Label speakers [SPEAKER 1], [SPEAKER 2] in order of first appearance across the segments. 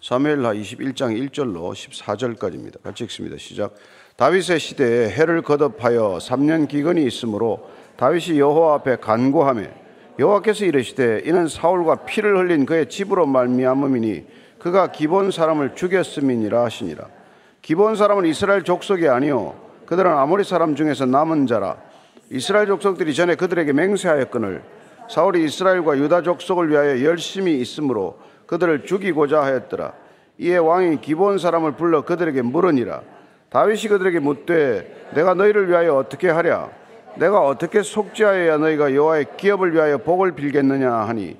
[SPEAKER 1] 사무엘하 21장 1절로 14절까지입니다. 같이 읽습니다. 시작. 다윗의 시대에 해를 거듭하여 3년 기근이 있으므로 다윗이 여호와 앞에 간구하며 여호와께서 이르시되 이는 사울과 피를 흘린 그의 집으로 말미암음이니 그가 기본 사람을 죽였음이니라 하시니라. 기본 사람은 이스라엘 족속이 아니요 그들은 아모리 사람 중에서 남은 자라. 이스라엘 족속들이 전에 그들에게 맹세하였거늘 사울이 이스라엘과 유다 족속을 위하여 열심히 있으므로 그들을 죽이고자 하였더라. 이에 왕이 기본 사람을 불러 그들에게 물으니라. 다윗이 그들에게 묻되 내가 너희를 위하여 어떻게 하랴? 내가 어떻게 속죄하여야 너희가 여호와의 기업을 위하여 복을 빌겠느냐 하니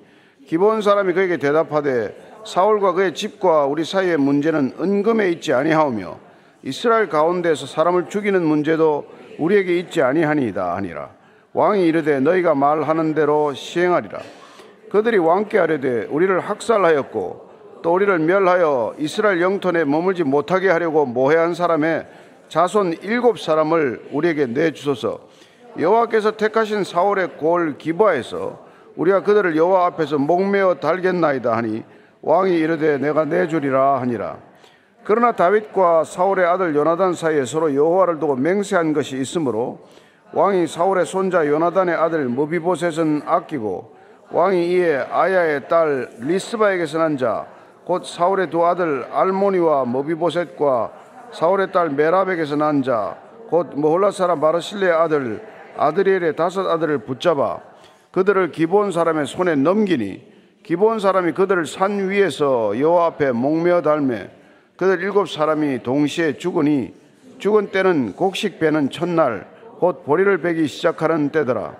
[SPEAKER 1] 기본 사람이 그에게 대답하되 사울과 그의 집과 우리 사이의 문제는 은금에 있지 아니하오며 이스라엘 가운데서 사람을 죽이는 문제도 우리에게 있지 아니하니이다 하니라 왕이 이르되 너희가 말하는 대로 시행하리라 그들이 왕께 아뢰되 우리를 학살하였고 또 우리를 멸하여 이스라엘 영토 내 머물지 못하게 하려고 모해한 사람의 자손 일곱 사람을 우리에게 내주소서. 여호와께서 택하신 사울의 골 기바에서 우리가 그들을 여호와 앞에서 목매어 달겠나이다 하니 왕이 이르되 내가 내주리라 하니라. 그러나 다윗과 사울의 아들 요나단 사이에 서로 여호와를 두고 맹세한 것이 있으므로 왕이 사울의 손자 요나단의 아들 무비보셋은 아끼고 왕이 이에 아야의 딸 리스바에게서 난 자 곧 사울의 두 아들 알모니와 무비보셋과 사울의 딸 메랍에게서 난 자 곧 모홀라 사람 바르실레의 아들 아드리엘의 다섯 아들을 붙잡아 그들을 기본 사람의 손에 넘기니 기본 사람이 그들을 산 위에서 여호와 앞에 목매어 달매 그들 일곱 사람이 동시에 죽으니 죽은 때는 곡식 배는 첫날 곧 보리를 베기 시작하는 때더라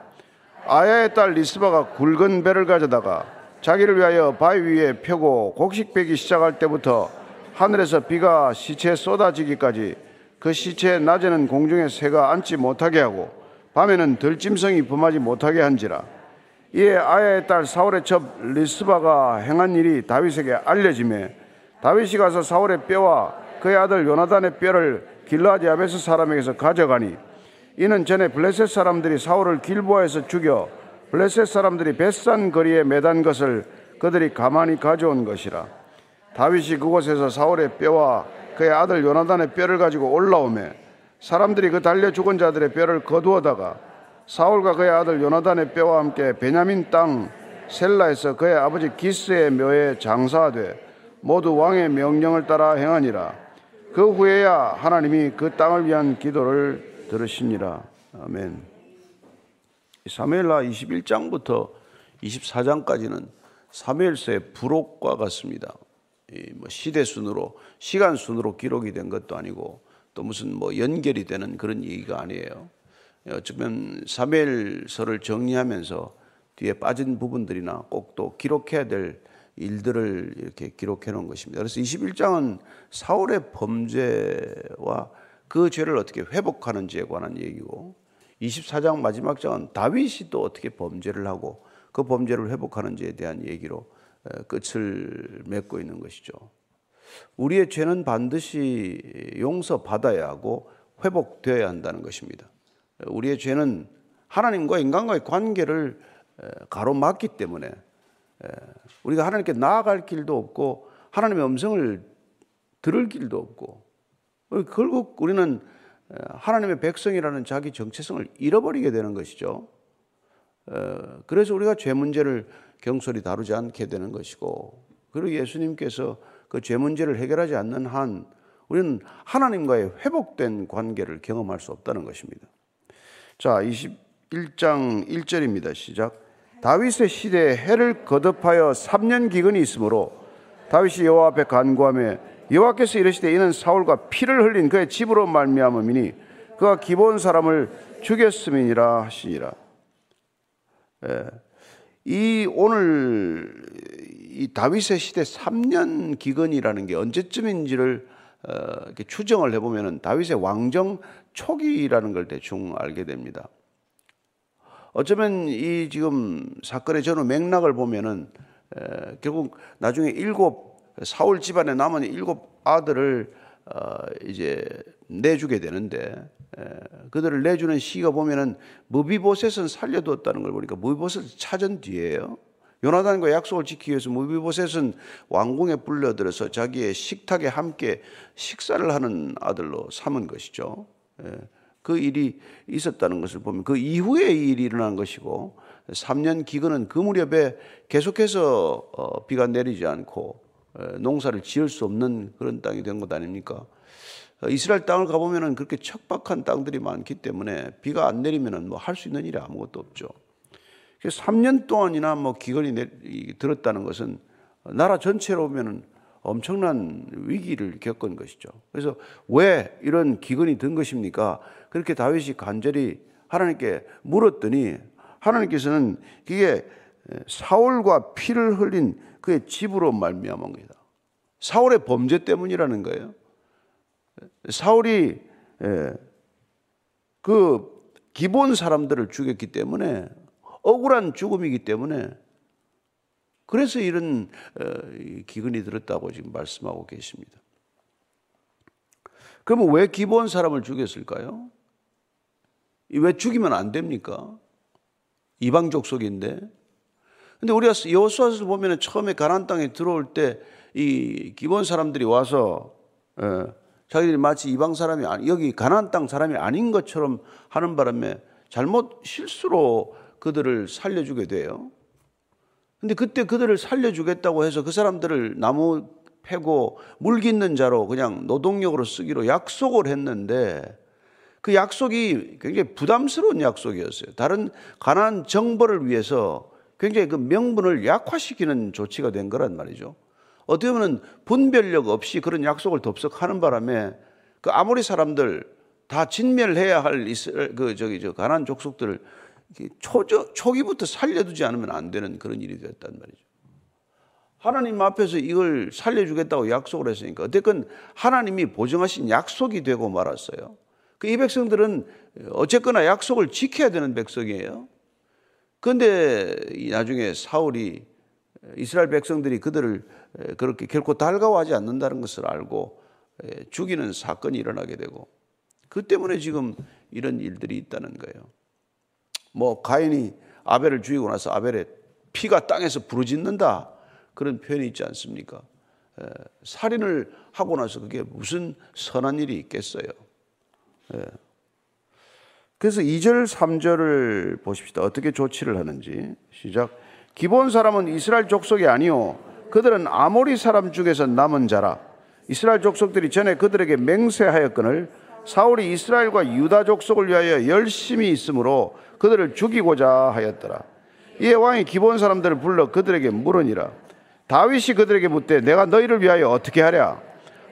[SPEAKER 1] 아야의 딸 리스바가 굵은 배를 가져다가 자기를 위하여 바위 위에 펴고 곡식 베기 시작할 때부터 하늘에서 비가 시체에 쏟아지기까지 그 시체에 낮에는 공중에 새가 앉지 못하게 하고 밤에는 들짐승이 범하지 못하게 한지라. 이에 아야의 딸 사울의 첩 리스바가 행한 일이 다윗에게 알려지매 다윗이 가서 사울의 뼈와 그의 아들 요나단의 뼈를 아베스 사람에게서 가져가니 이는 전에 블레셋 사람들이 사울을 길보아에서 죽여 블레셋 사람들이 벳산 거리에 매단 것을 그들이 가만히 가져온 것이라 다윗이 그곳에서 사울의 뼈와 그의 아들 요나단의 뼈를 가지고 올라오매 사람들이 그 달려 죽은 자들의 뼈를 거두어다가 사울과 그의 아들 요나단의 뼈와 함께 베냐민 땅 셀라에서 그의 아버지 기스의 묘에 장사하되 모두 왕의 명령을 따라 행하니라. 그 후에야 하나님이 그 땅을 위한 기도를 들으시니라. 아멘. 사무엘라 21장부터 24장까지는 사무엘서의 부록과 같습니다. 뭐 시대 순으로 시간 순으로 기록이 된 것도 아니고 또 무슨 뭐 연결이 되는 그런 얘기가 아니에요. 어쩌면 사무엘서를 정리하면서 뒤에 빠진 부분들이나 꼭 또 기록해야 될 일들을 이렇게 기록해 놓은 것입니다. 그래서 21장은 사울의 범죄와 그 죄를 어떻게 회복하는지에 관한 얘기고 24장 마지막 장은 다윗이 또 어떻게 범죄를 하고 그 범죄를 회복하는지에 대한 얘기로 끝을 맺고 있는 것이죠. 우리의 죄는 반드시 용서받아야 하고 회복되어야 한다는 것입니다. 우리의 죄는 하나님과 인간과의 관계를 가로막기 때문에 우리가 하나님께 나아갈 길도 없고 하나님의 음성을 들을 길도 없고 결국 우리는 하나님의 백성이라는 자기 정체성을 잃어버리게 되는 것이죠. 그래서 우리가 죄 문제를 경솔히 다루지 않게 되는 것이고 그리고 예수님께서 그 죄 문제를 해결하지 않는 한 우리는 하나님과의 회복된 관계를 경험할 수 없다는 것입니다. 자, 21장 1절입니다. 시작. 다윗의 시대에 해를 거듭하여 3년 기근이 있으므로 다윗이 여호와 앞에 간구하며 여호와께서 이르시되 이는 사울과 피를 흘린 그의 집으로 말미암음이니 그가 기본 사람을 죽였음이니라 하시니라. 예. 이 오늘 이 다윗의 시대 3년 기근이라는 게 언제쯤인지를 어, 추정을 해보면은 다윗의 왕정 초기라는 걸 대충 알게 됩니다. 어쩌면 이 지금 사건의 전후 맥락을 보면은 에, 결국 나중에 일곱 사울 집안에 남은 일곱 아들을 어, 이제 내주게 되는데 에, 그들을 내주는 시가 보면은 무비보셋은 살려두었다는 걸 보니까 무비보셋을 찾은 뒤에요. 요나단과 약속을 지키기 위해서 무비보셋은 왕궁에 불려들어서 자기의 식탁에 함께 식사를 하는 아들로 삼은 것이죠. 예. 그 일이 있었다는 것을 보면 그 이후에 이 일이 일어난 것이고 3년 기근은 그 무렵에 계속해서 어, 비가 내리지 않고 농사를 지을 수 없는 그런 땅이 된 것 아닙니까? 어, 이스라엘 땅을 가보면 그렇게 척박한 땅들이 많기 때문에 비가 안 내리면 뭐할 수 있는 일이 아무것도 없죠. 3년 동안이나 뭐 기근이 들었다는 것은 나라 전체로 보면 엄청난 위기를 겪은 것이죠. 그래서 왜 이런 기근이 든 것입니까? 그렇게 다윗이 간절히 하나님께 물었더니 하나님께서는 그게 사울과 피를 흘린 그의 집으로 말미암은 겁니다. 사울의 범죄 때문이라는 거예요. 사울이 그 기본 사람들을 죽였기 때문에 억울한 죽음이기 때문에 그래서 이런 어, 기근이 들었다고 지금 말씀하고 계십니다. 그러면 왜 기본 사람을 죽였을까요? 왜 죽이면 안 됩니까? 이방 족 속인데. 근데 우리가 여호수아서 보면 처음에 가나안 땅에 들어올 때 이 기본 사람들이 와서 예, 자기들이 마치 이방 사람이 아니 여기 가나안 땅 사람이 아닌 것처럼 하는 바람에 잘못 실수로 그들을 살려주게 돼요. 근데 그때 그들을 살려주겠다고 해서 그 사람들을 나무 패고 물 깃는 자로 그냥 노동력으로 쓰기로 약속을 했는데 그 약속이 굉장히 부담스러운 약속이었어요. 다른 가난 정벌을 위해서 굉장히 그 명분을 약화시키는 조치가 된 거란 말이죠. 어떻게 보면 분별력 없이 그런 약속을 덥석하는 바람에 그 아무리 사람들 다 진멸해야 할그 저기 저 가난 족속들을 초, 초기부터 살려두지 않으면 안 되는 그런 일이 되었단 말이죠. 하나님 앞에서 이걸 살려주겠다고 약속을 했으니까 어쨌건 하나님이 보증하신 약속이 되고 말았어요. 그 이 백성들은 어쨌거나 약속을 지켜야 되는 백성이에요. 그런데 나중에 사울이 이스라엘 백성들이 그들을 그렇게 결코 달가워하지 않는다는 것을 알고 죽이는 사건이 일어나게 되고 그 때문에 지금 이런 일들이 있다는 거예요. 뭐 가인이 아벨을 죽이고 나서 아벨의 피가 땅에서 부르짖는다 그런 표현이 있지 않습니까? 에, 살인을 하고 나서 그게 무슨 선한 일이 있겠어요? 에. 그래서 2절, 3절을 보십시다. 어떻게 조치를 하는지. 시작. 기본 사람은 이스라엘 족속이 아니요. 그들은 아모리 사람 중에서 남은 자라. 이스라엘 족속들이 전에 그들에게 맹세하였거늘 사울이 이스라엘과 유다 족속을 위하여 열심히 있으므로 그들을 죽이고자 하였더라. 이에 왕이 기본 사람들을 불러 그들에게 물으니라. 다윗이 그들에게 묻되 내가 너희를 위하여 어떻게 하랴?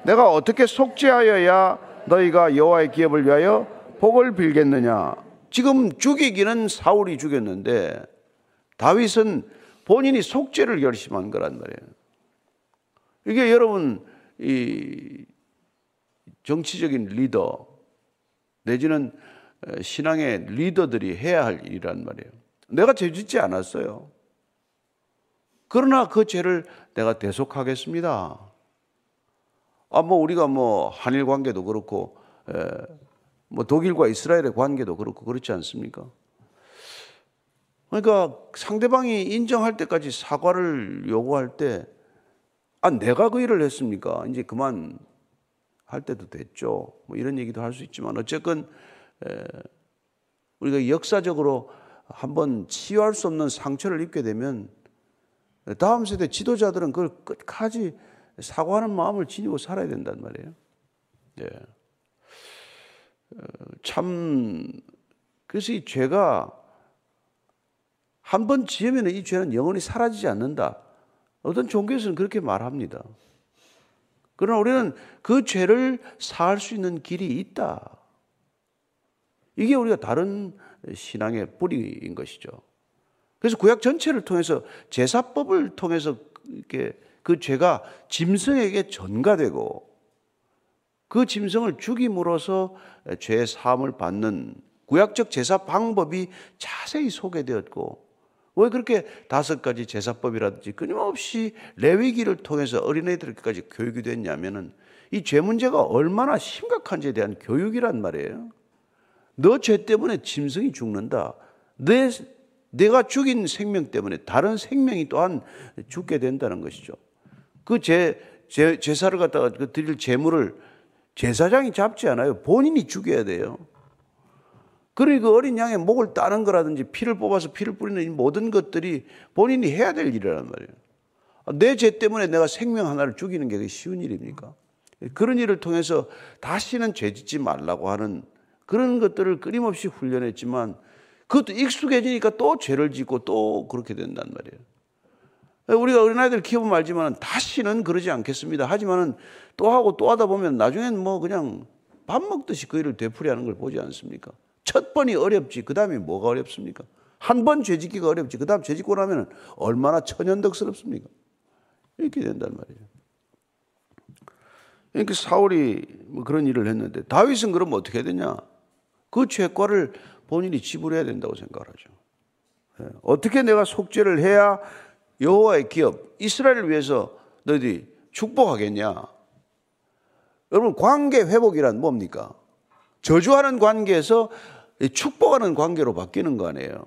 [SPEAKER 1] 내가 어떻게 속죄하여야 너희가 여호와의 기업을 위하여 복을 빌겠느냐? 지금 죽이기는 사울이 죽였는데 다윗은 본인이 속죄를 결심한 거란 말이에요. 이게 여러분 이 정치적인 리더 내지는 신앙의 리더들이 해야 할 일이란 말이에요. 내가 죄 짓지 않았어요. 그러나 그 죄를 내가 대속하겠습니다. 아, 뭐, 우리가 뭐, 한일 관계도 그렇고, 에, 뭐, 독일과 이스라엘의 관계도 그렇고, 그렇지 않습니까? 그러니까 상대방이 인정할 때까지 사과를 요구할 때, 아, 내가 그 일을 했습니까? 이제 그만 할 때도 됐죠. 뭐 이런 얘기도 할 수 있지만, 어쨌건, 에, 우리가 역사적으로 한번 치유할 수 없는 상처를 입게 되면 다음 세대 지도자들은 그걸 끝까지 사과하는 마음을 지니고 살아야 된단 말이에요. 예. 참, 그래서 이 죄가 한 번 지으면 이 죄는 영원히 사라지지 않는다. 어떤 종교에서는 그렇게 말합니다. 그러나 우리는 그 죄를 사할 수 있는 길이 있다. 이게 우리가 다른 신앙의 뿌리인 것이죠. 그래서 구약 전체를 통해서 제사법을 통해서 이렇게 그 죄가 짐승에게 전가되고 그 짐승을 죽임으로써 죄 사함을 받는 구약적 제사 방법이 자세히 소개되었고 왜 그렇게 다섯 가지 제사법이라든지 끊임없이 레위기를 통해서 어린애들까지 교육이 됐냐면은 이 죄 문제가 얼마나 심각한지에 대한 교육이란 말이에요. 너 죄 때문에 짐승이 죽는다. 내 내가 죽인 생명 때문에 다른 생명이 또한 죽게 된다는 것이죠. 그 제, 제, 제사를 갖다가 그 드릴 제물을 제사장이 잡지 않아요. 본인이 죽여야 돼요. 그러니 그 어린 양의 목을 따는 거라든지 피를 뽑아서 피를 뿌리는 이 모든 것들이 본인이 해야 될 일이란 말이에요. 내 죄 때문에 내가 생명 하나를 죽이는 게 쉬운 일입니까? 그런 일을 통해서 다시는 죄 짓지 말라고 하는 그런 것들을 끊임없이 훈련했지만 그것도 익숙해지니까 또 죄를 짓고 또 그렇게 된단 말이에요. 우리가 어린아이들 키워보면 알지만 다시는 그러지 않겠습니다. 하지만은 또 하고 또 하다 보면 나중엔 뭐 그냥 밥 먹듯이 그 일을 되풀이하는 걸 보지 않습니까? 첫 번이 어렵지. 그 다음에 뭐가 어렵습니까? 한 번 죄짓기가 어렵지. 그 다음 죄짓고 나면 얼마나 천연덕스럽습니까? 이렇게 된단 말이에요. 그러니까 사울이 뭐 그런 일을 했는데 다윗은 그럼 어떻게 되냐? 그 죄과를 본인이 지불해야 된다고 생각하죠. 예. 어떻게 내가 속죄를 해야 여호와의 기업 이스라엘을 위해서 너희들이 축복하겠냐? 여러분 관계 회복이란 뭡니까? 저주하는 관계에서 축복하는 관계로 바뀌는 거 아니에요.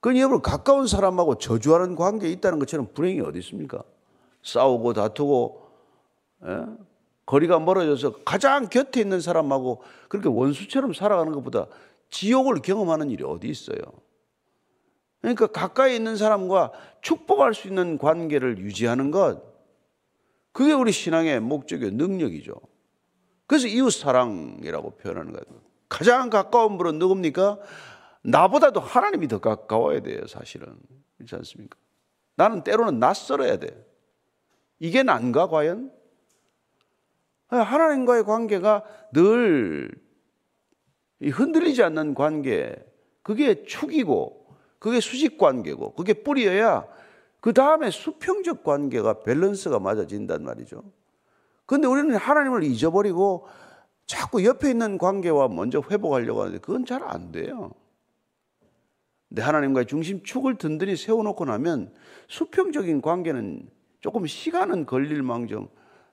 [SPEAKER 1] 그 여러분 가까운 사람하고 저주하는 관계에 있다는 것처럼 불행이 어디 있습니까? 싸우고 다투고 예? 거리가 멀어져서 가장 곁에 있는 사람하고 그렇게 원수처럼 살아가는 것보다 지옥을 경험하는 일이 어디 있어요? 그러니까 가까이 있는 사람과 축복할 수 있는 관계를 유지하는 것, 그게 우리 신앙의 목적의 능력이죠. 그래서 이웃 사랑이라고 표현하는 거예요. 가장 가까운 분은 누굽니까? 나보다도 하나님이 더 가까워야 돼요, 사실은. 그렇지 않습니까? 나는 때로는 낯설어야 돼. 이게 난가, 과연? 하나님과의 관계가 늘 흔들리지 않는 관계, 그게 축이고, 그게 수직 관계고, 그게 뿌리여야 그 다음에 수평적 관계가 밸런스가 맞아진단 말이죠. 그런데 우리는 하나님을 잊어버리고 자꾸 옆에 있는 관계와 먼저 회복하려고 하는데 그건 잘 안 돼요. 내 하나님과의 중심축을 든든히 세워놓고 나면 수평적인 관계는 조금 시간은 걸릴 망정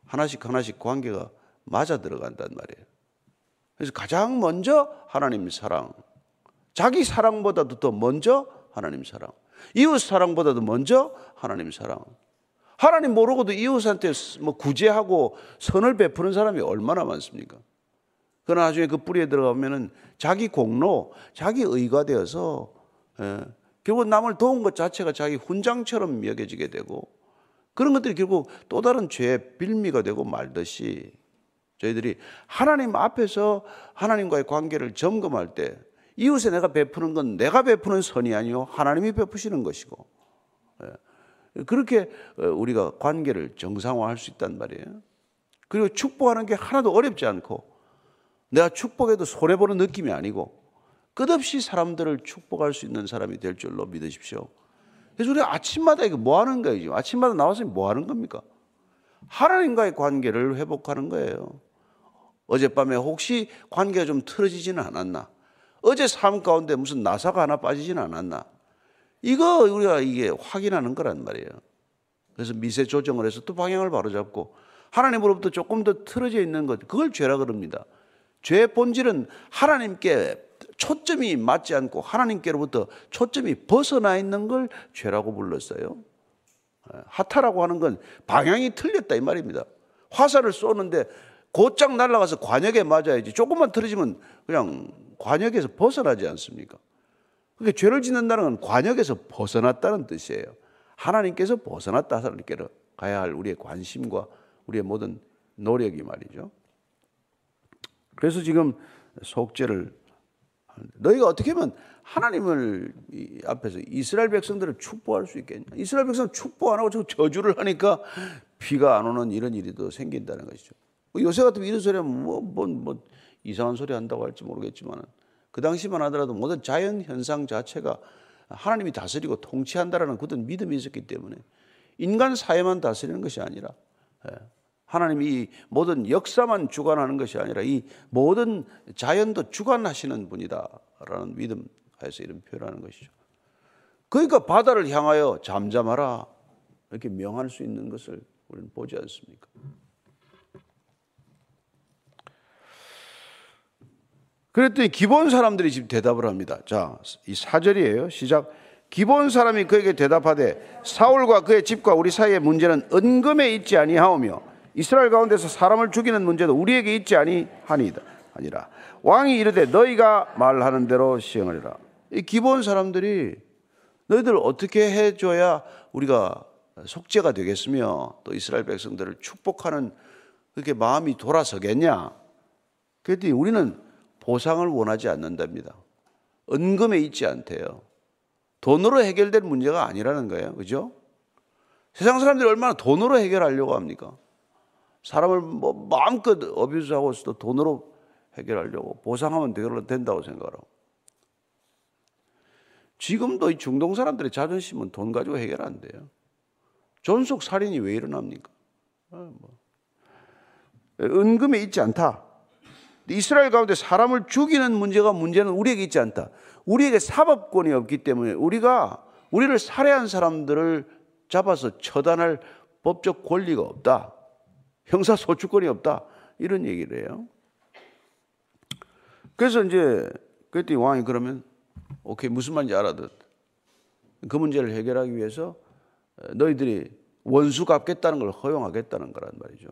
[SPEAKER 1] 하나씩 하나씩 관계가 맞아 들어간단 말이에요. 그래서 가장 먼저 하나님 사랑, 자기 사랑보다도 더 먼저 하나님 사랑, 이웃 사랑보다도 먼저 하나님 사랑. 하나님 모르고도 이웃한테 뭐 구제하고 선을 베푸는 사람이 얼마나 많습니까? 그러나 나중에 그 뿌리에 들어가면은 자기 공로, 자기 의가 되어서 예, 결국 남을 도운 것 자체가 자기 훈장처럼 여겨지게 되고 그런 것들이 결국 또 다른 죄의 빌미가 되고 말듯이 저희들이 하나님 앞에서 하나님과의 관계를 점검할 때 이웃에 내가 베푸는 건 내가 베푸는 선이 아니요 하나님이 베푸시는 것이고 예. 그렇게 어, 우리가 관계를 정상화할 수 있단 말이에요. 그리고 축복하는 게 하나도 어렵지 않고 내가 축복해도 손해 보는 느낌이 아니고 끝없이 사람들을 축복할 수 있는 사람이 될 줄로 믿으십시오. 그래서 우리 아침마다 이거 뭐 하는 거예요? 지금 아침마다 나와서 뭐 하는 겁니까? 하나님과의 관계를 회복하는 거예요. 어젯밤에 혹시 관계가 좀 틀어지지는 않았나? 어제 삶 가운데 무슨 나사가 하나 빠지지는 않았나? 이거 우리가 이게 확인하는 거란 말이에요. 그래서 미세 조정을 해서 또 방향을 바로잡고 하나님으로부터 조금 더 틀어져 있는 것, 그걸 죄라 그럽니다. 죄의 본질은 하나님께 초점이 맞지 않고 하나님께로부터 초점이 벗어나 있는 걸 죄라고 불렀어요. 하타라고 하는 건 방향이 틀렸다 이 말입니다. 화살을 쏘는데 곧장 날아가서 관역에 맞아야지. 조금만 틀어지면 그냥 관역에서 벗어나지 않습니까? 그러니까 죄를 짓는다는 건 관역에서 벗어났다는 뜻이에요. 하나님께서 벗어났다 하나님께로 가야 할 우리의 관심과 우리의 모든 노력이 말이죠. 그래서 지금 속죄를 너희가 어떻게 하면 하나님을 앞에서 이스라엘 백성들을 축복할 수 있겠냐? 이스라엘 백성 축복 안 하고 저주를 하니까 비가 안 오는 이런 일이 더 생긴다는 것이죠. 뭐 요새 같으면 이런 소리 하면 뭐, 뭐, 뭐 이상한 소리 한다고 할지 모르겠지만 그 당시만 하더라도 모든 자연 현상 자체가 하나님이 다스리고 통치한다라는 굳은 믿음이 있었기 때문에 인간 사회만 다스리는 것이 아니라 예, 하나님이 이 모든 역사만 주관하는 것이 아니라 이 모든 자연도 주관하시는 분이다라는 믿음 하에서 이런 표현하는 것이죠. 그러니까 바다를 향하여 잠잠하라 이렇게 명할 수 있는 것을 우리는 보지 않습니까? 그랬더니 기본 사람들이 지금 대답을 합니다. 자, 이 사절이에요. 시작. 기본 사람이 그에게 대답하되 사울과 그의 집과 우리 사이의 문제는 은금에 있지 아니하오며 이스라엘 가운데서 사람을 죽이는 문제도 우리에게 있지 아니하니이다. 아니라 왕이 이르되 너희가 말하는 대로 시행하리라. 이 기본 사람들이 너희들 어떻게 해줘야 우리가 속죄가 되겠으며 또 이스라엘 백성들을 축복하는 그렇게 마음이 돌아서겠냐? 그랬더니 우리는 보상을 원하지 않는답니다. 은금에 있지 않대요. 돈으로 해결될 문제가 아니라는 거예요. 그죠? 세상 사람들이 얼마나 돈으로 해결하려고 합니까? 사람을 뭐 마음껏 어뷰스하고 또 돈으로 해결하려고 보상하면 된다고 생각하고. 지금도 이 중동 사람들의 자존심은 돈 가지고 해결 안 돼요. 존속 살인이 왜 일어납니까? 아, 뭐. 은금에 있지 않다. 이스라엘 가운데 사람을 죽이는 문제가 문제는 우리에게 있지 않다. 우리에게 사법권이 없기 때문에 우리가 우리를 살해한 사람들을 잡아서 처단할 법적 권리가 없다. 형사 소추권이 없다. 이런 얘기를 해요. 그래서 이제 그랬더니 왕이 그러면 오케이 무슨 말인지 알아듣. 그 문제를 해결하기 위해서 너희들이 원수 갚겠다는 걸 허용하겠다는 거란 말이죠.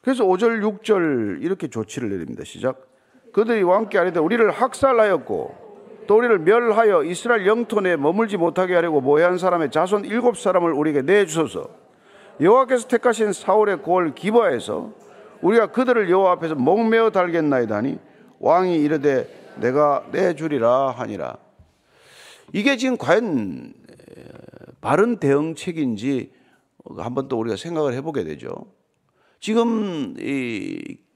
[SPEAKER 1] 그래서 5절, 6절 이렇게 조치를 내립니다. 시작. 그들이 왕께 아뢰되 우리를 학살하였고 또 우리를 멸하여 이스라엘 영토 내에 머물지 못하게 하려고 모해한 사람의 자손 일곱 사람을 우리에게 내주소서. 여호와께서 택하신 사울의 고을 기바에서 우리가 그들을 여호와 앞에서 목매어 달겠나이다니 왕이 이르되 내가 내주리라 하니라. 이게 지금 과연 바른 대응책인지 한번 또 우리가 생각을 해보게 되죠. 지금 이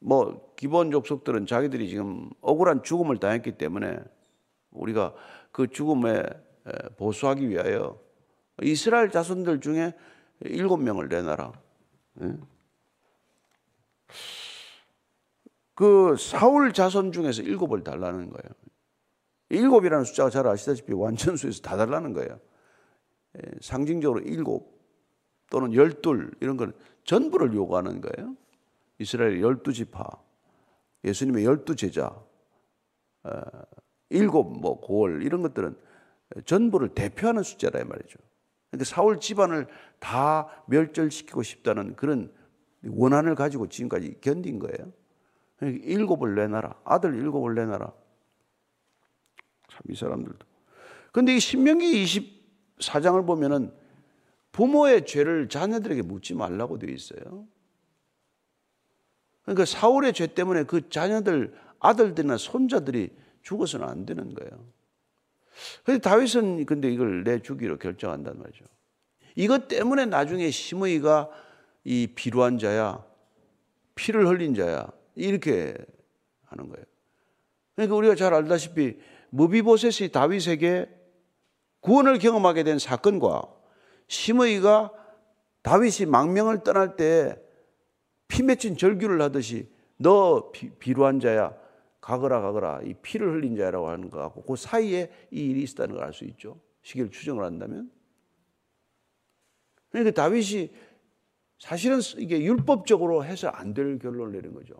[SPEAKER 1] 뭐 기본 족속들은 자기들이 지금 억울한 죽음을 당했기 때문에 우리가 그 죽음에 보수하기 위하여 이스라엘 자손들 중에 일곱 명을 내놔라. 그 사울 자손 중에서 일곱을 달라는 거예요. 일곱이라는 숫자가 잘 아시다시피 완전수에서 다 달라는 거예요. 예, 상징적으로 일곱 또는 열둘 이런 건 전부를 요구하는 거예요. 이스라엘 열두 지파, 예수님의 열두 제자, 어, 일곱 뭐 고월 이런 것들은 전부를 대표하는 숫자라 말이죠. 그러니까 사울 집안을 다 멸절시키고 싶다는 그런 원한을 가지고 지금까지 견딘 거예요. 일곱을 내놔라. 아들 일곱을 내놔라. 참 이 사람들도. 근데 이 신명기 24장을 보면은 부모의 죄를 자녀들에게 묻지 말라고 되어 있어요. 그러니까 사울의 죄 때문에 그 자녀들, 아들들이나 손자들이 죽어서는 안 되는 거예요. 근데 다윗은 근데 이걸 내 주기로 결정한단 말이죠. 이것 때문에 나중에 시므이가 이 비루한 자야, 피를 흘린 자야, 이렇게 하는 거예요. 그러니까 우리가 잘 알다시피 무비보셋이 다윗에게 구원을 경험하게 된 사건과 시므이가 다윗이 망명을 떠날 때 피 맺힌 절규를 하듯이 너 비, 루한 자야 가거라 가거라 이 피를 흘린 자라고 하는 거 같고 그 사이에 이 일이 있었다는 걸 알 수 있죠. 시기를 추정을 한다면. 그러니까 다윗이 사실은 이게 율법적으로 해서 안 될 결론을 내린 거죠.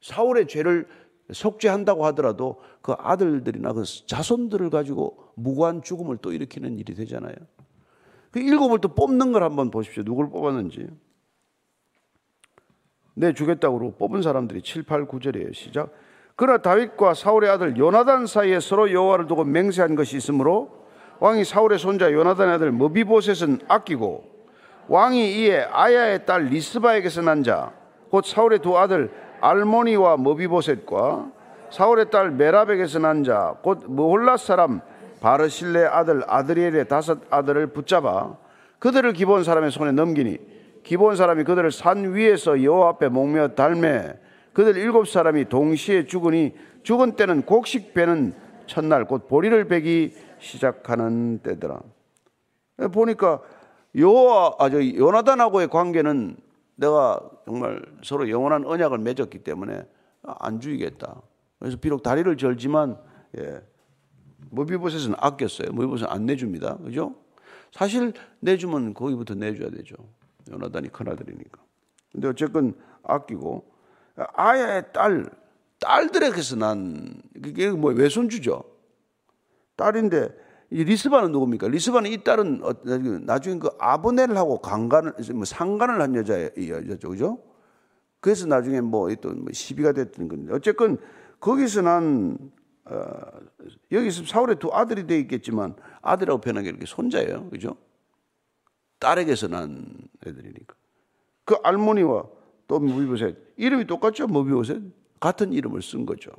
[SPEAKER 1] 사울의 죄를 속죄한다고 하더라도 그 아들들이나 그 자손들을 가지고 무고한 죽음을 또 일으키는 일이 되잖아요. 그 일곱을 또 뽑는 걸 한번 보십시오. 누굴 뽑았는지. 내 주겠다고 뽑은 사람들이 7, 8, 9절이에요. 시작. 그러나 다윗과 사울의 아들 요나단 사이에 서로 여호와를 두고 맹세한 것이 있으므로 왕이 사울의 손자 요나단의 아들 머비보셋은 아끼고 왕이 이에 아야의 딸 리스바에게서 난 자 곧 사울의 두 아들 알모니와 머비보셋과 사울의 딸 메라백에서 난 자곧 무홀라 사람 바르실레 아들 아드리엘의 다섯 아들을 붙잡아 그들을 기본 사람의 손에 넘기니 기본 사람이 그들을 산 위에서 여호와 앞에 목며 달매 그들 일곱 사람이 동시에 죽으니 죽은 때는 곡식 배는 첫날 곧 보리를 베기 시작하는 때더라. 보니까 여호와 아저 요나단하고의 관계는 내가 정말 서로 영원한 언약을 맺었기 때문에 안 죽이겠다. 그래서 비록 다리를 절지만 예. 무비보셋은 아꼈어요. 무비보셋은 안 내줍니다. 그죠? 사실 내주면 거기부터 내줘야 되죠. 요나단이 큰아들이니까. 근데 어쨌건 아끼고 아야의 딸, 딸들에게서 난 그게 뭐 외손주죠. 딸인데 이 리스바는 누굽니까? 리스바는 이 딸은 어, 나중에 그 아브넬하고 강간을 뭐 상간을 한 여자죠, 그죠? 그래서 나중에 뭐또 뭐 시비가 됐던 건데 어쨌건 거기서 난 어, 여기서 사울의 두 아들이 돼 있겠지만 아들이라고 표현한 게 이렇게 손자예요, 그죠? 딸에게서 난 애들이니까. 그 알모니와 또 무비보셋. 이름이 똑같죠, 무비보셋? 같은 이름을 쓴 거죠.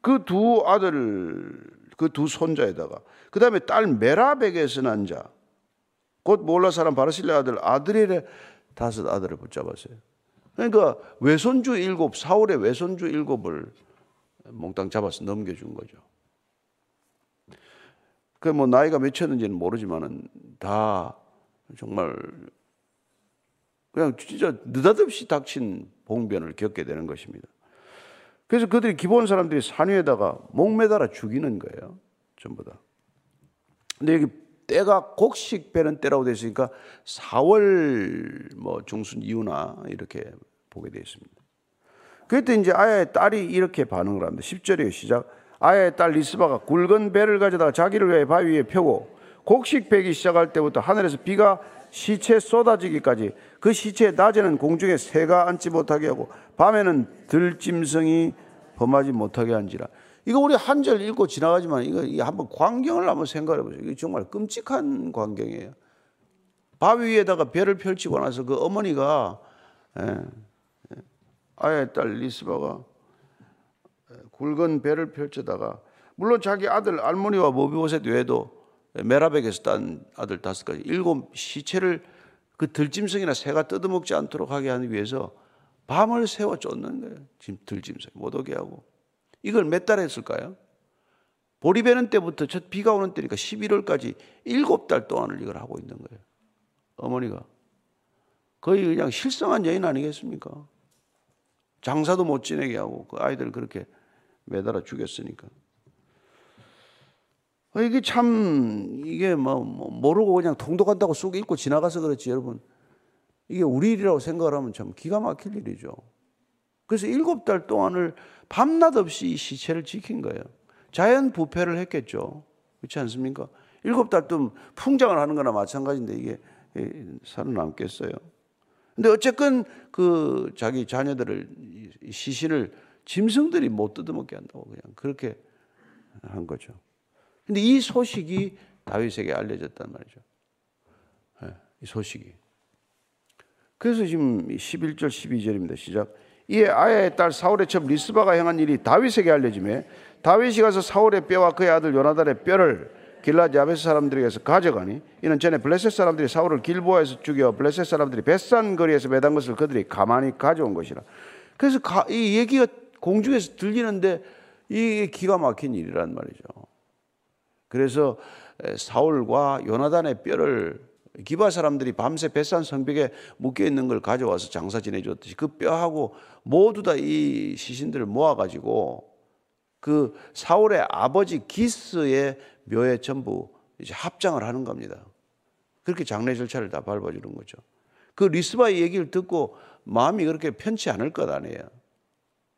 [SPEAKER 1] 그 두 아들 그 두 손자에다가. 그 다음에 딸 메라백에서 난 자, 곧 몰라 사람 바르실레 아들 아들이래 다섯 아들을 붙잡았어요. 그러니까 외손주 일곱, 사울의 외손주 일곱을 몽땅 잡아서 넘겨준 거죠. 그 뭐 나이가 몇이었는지는 모르지만은 다 정말 그냥 진짜 느닷없이 닥친 봉변을 겪게 되는 것입니다. 그래서 그들이 기본 사람들이 산 위에다가 목매달아 죽이는 거예요. 전부 다. 근데 여기 때가 곡식 배는 때라고 되어 있으니까 4월 뭐 중순 이후나 이렇게 보게 되어 있습니다. 그때 이제 아야의 딸이 이렇게 반응을 합니다. 10절에 시작. 아야의 딸 리스바가 굵은 배를 가져다가 자기를 위해 바위 위에 펴고 곡식 배기 시작할 때부터 하늘에서 비가 시체 쏟아지기까지 그 시체 낮에는 공중에 새가 앉지 못하게 하고 밤에는 들짐승이 범하지 못하게 한지라. 이거 우리 한 절 읽고 지나가지만 이거 한번 광경을 한번 생각해 보세요. 이게 정말 끔찍한 광경이에요. 바위 위에다가 배를 펼치고 나서 그 어머니가 예, 예, 아예 딸 리스바가 예, 굵은 배를 펼쳐다가 물론 자기 아들 알모니와 모비오셋 외에도 메라백에서 딴 아들 다섯 가지 일곱 시체를 그 들짐승이나 새가 뜯어먹지 않도록 하게 하기 위해서 밤을 새워 쫓는 거예요. 지금 들짐승 못 오게 하고 이걸 몇 달 했을까요? 보리 베는 때부터 첫 비가 오는 때니까 11월까지 일곱 달 동안을 이걸 하고 있는 거예요. 어머니가 거의 그냥 실성한 여인 아니겠습니까? 장사도 못 지내게 하고 그 아이들 그렇게 매달아 죽였으니까. 어, 이게 참 이게 뭐, 뭐 모르고 그냥 통독한다고 쑥 읽고 지나가서 그렇지 여러분 이게 우리 일이라고 생각을 하면 참 기가 막힐 일이죠. 그래서 일곱 달 동안을 밤낮 없이 이 시체를 지킨 거예요. 자연 부패를 했겠죠. 그렇지 않습니까? 일곱 달 동안 풍장을 하는 거나 마찬가지인데 이게 살아남겠어요. 근데 어쨌건 그 자기 자녀들을 시신을 짐승들이 못 뜯어먹게 한다고 그냥 그렇게 한 거죠. 근데 이 소식이 다윗에게 알려졌단 말이죠. 네, 이 소식이. 그래서 지금 11절 12절입니다. 시작. 이에 아야의 딸 사울의 첩 리스바가 행한 일이 다윗에게 알려짐에 다윗이 가서 사울의 뼈와 그의 아들 요나단의 뼈를 길라디 아베스 사람들에게서 가져가니 이는 전에 블레셋 사람들이 사울을 길보아에서 죽여 블레셋 사람들이 벳산 거리에서 매단 것을 그들이 가만히 가져온 것이라. 그래서 이 얘기가 공중에서 들리는데 이게 기가 막힌 일이란 말이죠. 그래서 사울과 요나단의 뼈를 기바 사람들이 밤새 벳산 성벽에 묶여 있는 걸 가져와서 장사 지내줬듯이 그 뼈하고 모두 다 이 시신들을 모아가지고 그 사울의 아버지 기스의 묘에 전부 이제 합장을 하는 겁니다. 그렇게 장례 절차를 다 밟아주는 거죠. 그 리스바의 얘기를 듣고 마음이 그렇게 편치 않을 것 아니에요.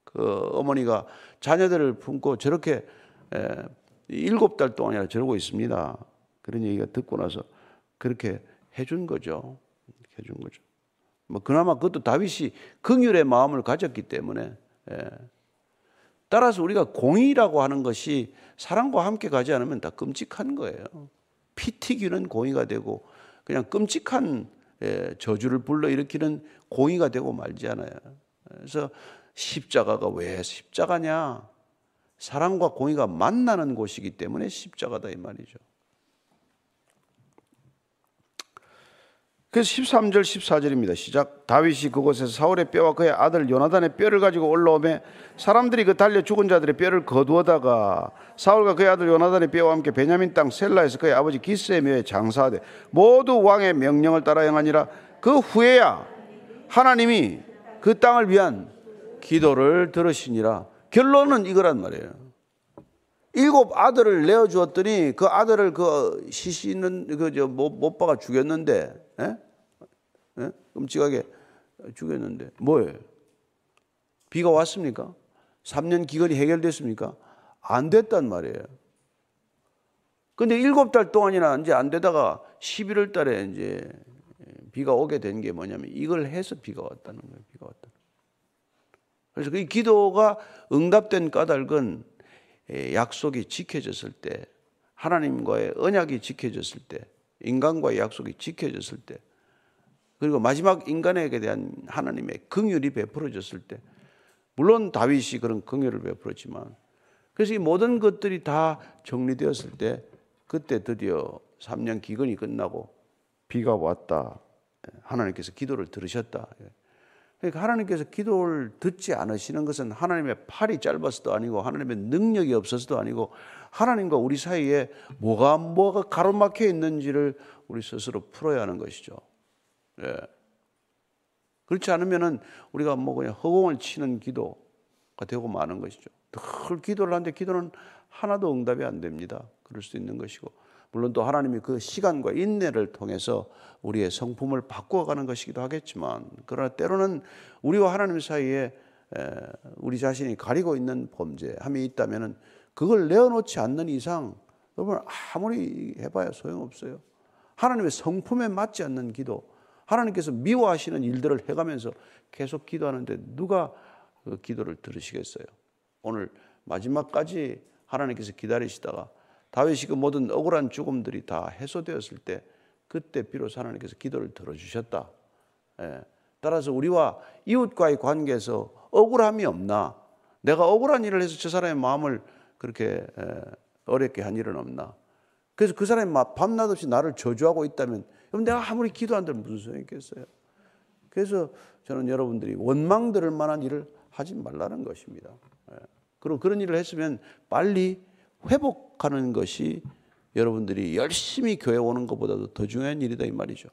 [SPEAKER 1] 그 어머니가 자녀들을 품고 저렇게 일곱 달 동안이나 저러고 있습니다. 그런 얘기가 듣고 나서 그렇게 해준 거죠. 해준 거죠. 뭐 그나마 그것도 다윗이 긍휼의 마음을 가졌기 때문에 예. 따라서 우리가 공의라고 하는 것이 사랑과 함께 가지 않으면 다 끔찍한 거예요. 피 튀기는 공의가 되고 그냥 끔찍한 예, 저주를 불러 일으키는 공의가 되고 말지 않아요. 그래서 십자가가 왜 십자가냐? 사랑과 공의가 만나는 곳이기 때문에 십자가다 이 말이죠. 그래서 13절 14절입니다. 시작. 다윗이 그곳에서 사울의 뼈와 그의 아들 요나단의 뼈를 가지고 올라오매 사람들이 그 달려 죽은 자들의 뼈를 거두어다가 사울과 그의 아들 요나단의 뼈와 함께 베냐민 땅 셀라에서 그의 아버지 기스의 묘에 장사하되 모두 왕의 명령을 따라 행하니라 그 후에야 하나님이 그 땅을 위한 기도를 들으시니라 결론은 이거란 말이에요. 일곱 아들을 내어 주었더니 그 아들을 그 시시는 그저 못 박아 죽였는데, 예? 예? 끔찍하게 죽였는데 뭐예요? 비가 왔습니까? 3년 기간이 해결됐습니까? 안 됐단 말이에요. 근데 일곱 달 동안이나 이제 안 되다가 11월 달에 이제 비가 오게 된 게 뭐냐면 이걸 해서 비가 왔다는 거예요. 비가 왔다. 그래서 그 기도가 응답된 까닭은 약속이 지켜졌을 때, 하나님과의 언약이 지켜졌을 때, 인간과의 약속이 지켜졌을 때, 그리고 마지막 인간에게 대한 하나님의 긍휼이 베풀어졌을 때, 물론 다윗이 그런 긍휼을 베풀었지만, 그래서 이 모든 것들이 다 정리되었을 때, 그때 드디어 3년 기근이 끝나고 비가 왔다. 하나님께서 기도를 들으셨다. 그러니까 하나님께서 기도를 듣지 않으시는 것은 하나님의 팔이 짧아서도 아니고 하나님의 능력이 없어서도 아니고 하나님과 우리 사이에 뭐가 뭐가 가로막혀 있는지를 우리 스스로 풀어야 하는 것이죠. 예. 그렇지 않으면은 우리가 뭐 그냥 허공을 치는 기도가 되고 마는 것이죠. 늘 기도를 하는데 기도는 하나도 응답이 안 됩니다. 그럴 수 있는 것이고 물론 또 하나님이 그 시간과 인내를 통해서 우리의 성품을 바꿔가는 것이기도 하겠지만 그러나 때로는 우리와 하나님 사이에 우리 자신이 가리고 있는 범죄함이 있다면 그걸 내어놓지 않는 이상 여러분 아무리 해봐야 소용없어요. 하나님의 성품에 맞지 않는 기도, 하나님께서 미워하시는 일들을 해가면서 계속 기도하는데 누가 그 기도를 들으시겠어요? 오늘 마지막까지 하나님께서 기다리시다가 다윗이 그 모든 억울한 죽음들이 다 해소되었을 때 그때 비로소 하나님께서 기도를 들어주셨다. 예. 따라서 우리와 이웃과의 관계에서 억울함이 없나? 내가 억울한 일을 해서 저 사람의 마음을 그렇게 예, 어렵게 한 일은 없나? 그래서 그 사람이 밤낮 없이 나를 저주하고 있다면 그럼 내가 아무리 기도한들 무슨 소용이 있겠어요? 그래서 저는 여러분들이 원망 들을 만한 일을 하지 말라는 것입니다. 예. 그리고 그런 일을 했으면 빨리 회복하는 것이 여러분들이 열심히 교회 오는 것보다도 더 중요한 일이다 이 말이죠.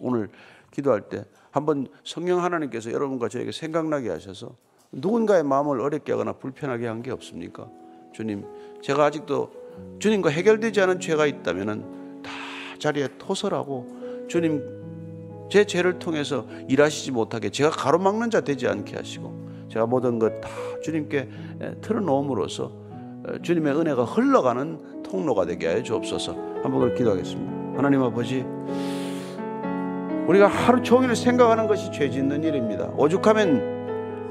[SPEAKER 1] 오늘 기도할 때 한번 성령 하나님께서 여러분과 저에게 생각나게 하셔서 누군가의 마음을 어렵게 하거나 불편하게 한 게 없습니까? 주님, 제가 아직도 주님과 해결되지 않은 죄가 있다면은 다 자리에 토설하고 주님 제 죄를 통해서 일하시지 못하게 제가 가로막는 자 되지 않게 하시고 제가 모든 것 다 주님께 틀어놓음으로써 주님의 은혜가 흘러가는 통로가 되게 하여 주옵소서. 한번 그걸 기도하겠습니다. 하나님 아버지, 우리가 하루 종일 생각하는 것이 죄 짓는 일입니다. 오죽하면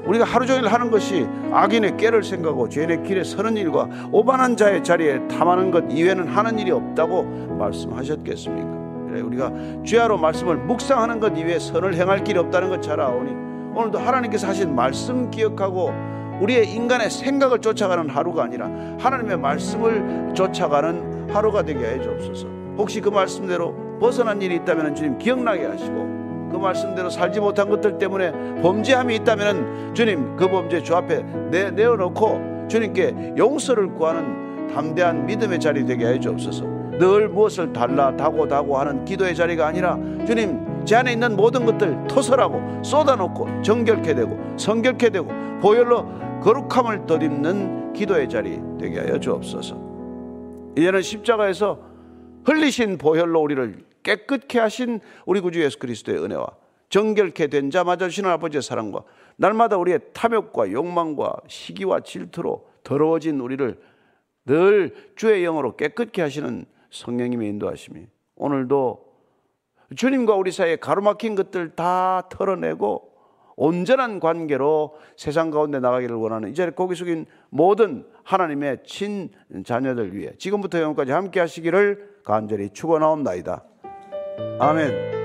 [SPEAKER 1] 우리가 하루 종일 하는 것이 악인의 깨를 생각하고 죄인의 길에 서는 일과 오반한 자의 자리에 탐하는 것 이외에는 하는 일이 없다고 말씀하셨겠습니까? 우리가 죄하로 말씀을 묵상하는 것 이외에 선을 행할 길이 없다는 것 잘 아오니 오늘도 하나님께서 하신 말씀 기억하고 우리의 인간의 생각을 쫓아가는 하루가 아니라 하나님의 말씀을 쫓아가는 하루가 되게 해 주옵소서. 혹시 그 말씀대로 벗어난 일이 있다면 주님 기억나게 하시고 그 말씀대로 살지 못한 것들 때문에 범죄함이 있다면 주님 그 범죄 주 앞에 내, 내어놓고 주님께 용서를 구하는 담대한 믿음의 자리 되게 해 주옵소서. 늘 무엇을 달라 다고 다고 하는 기도의 자리가 아니라 주님 제 안에 있는 모든 것들 토설하고 쏟아놓고 정결케 되고 성결케 되고 보혈로 거룩함을 덧입는 기도의 자리 되게 하여 주옵소서. 이제는 십자가에서 흘리신 보혈로 우리를 깨끗케 하신 우리 구주 예수 그리스도의 은혜와 정결케 된 자마저 주신 아버지의 사랑과 날마다 우리의 탐욕과 욕망과 시기와 질투로 더러워진 우리를 늘 주의 영으로 깨끗케 하시는 성령님의 인도하심이 오늘도 주님과 우리 사이에 가로막힌 것들 다 털어내고 온전한 관계로 세상 가운데 나가기를 원하는 이 자리에 고개 숙인 모든 하나님의 친 자녀들 위해 지금부터 영까지 함께 하시기를 간절히 축원하옵나이다. 아멘.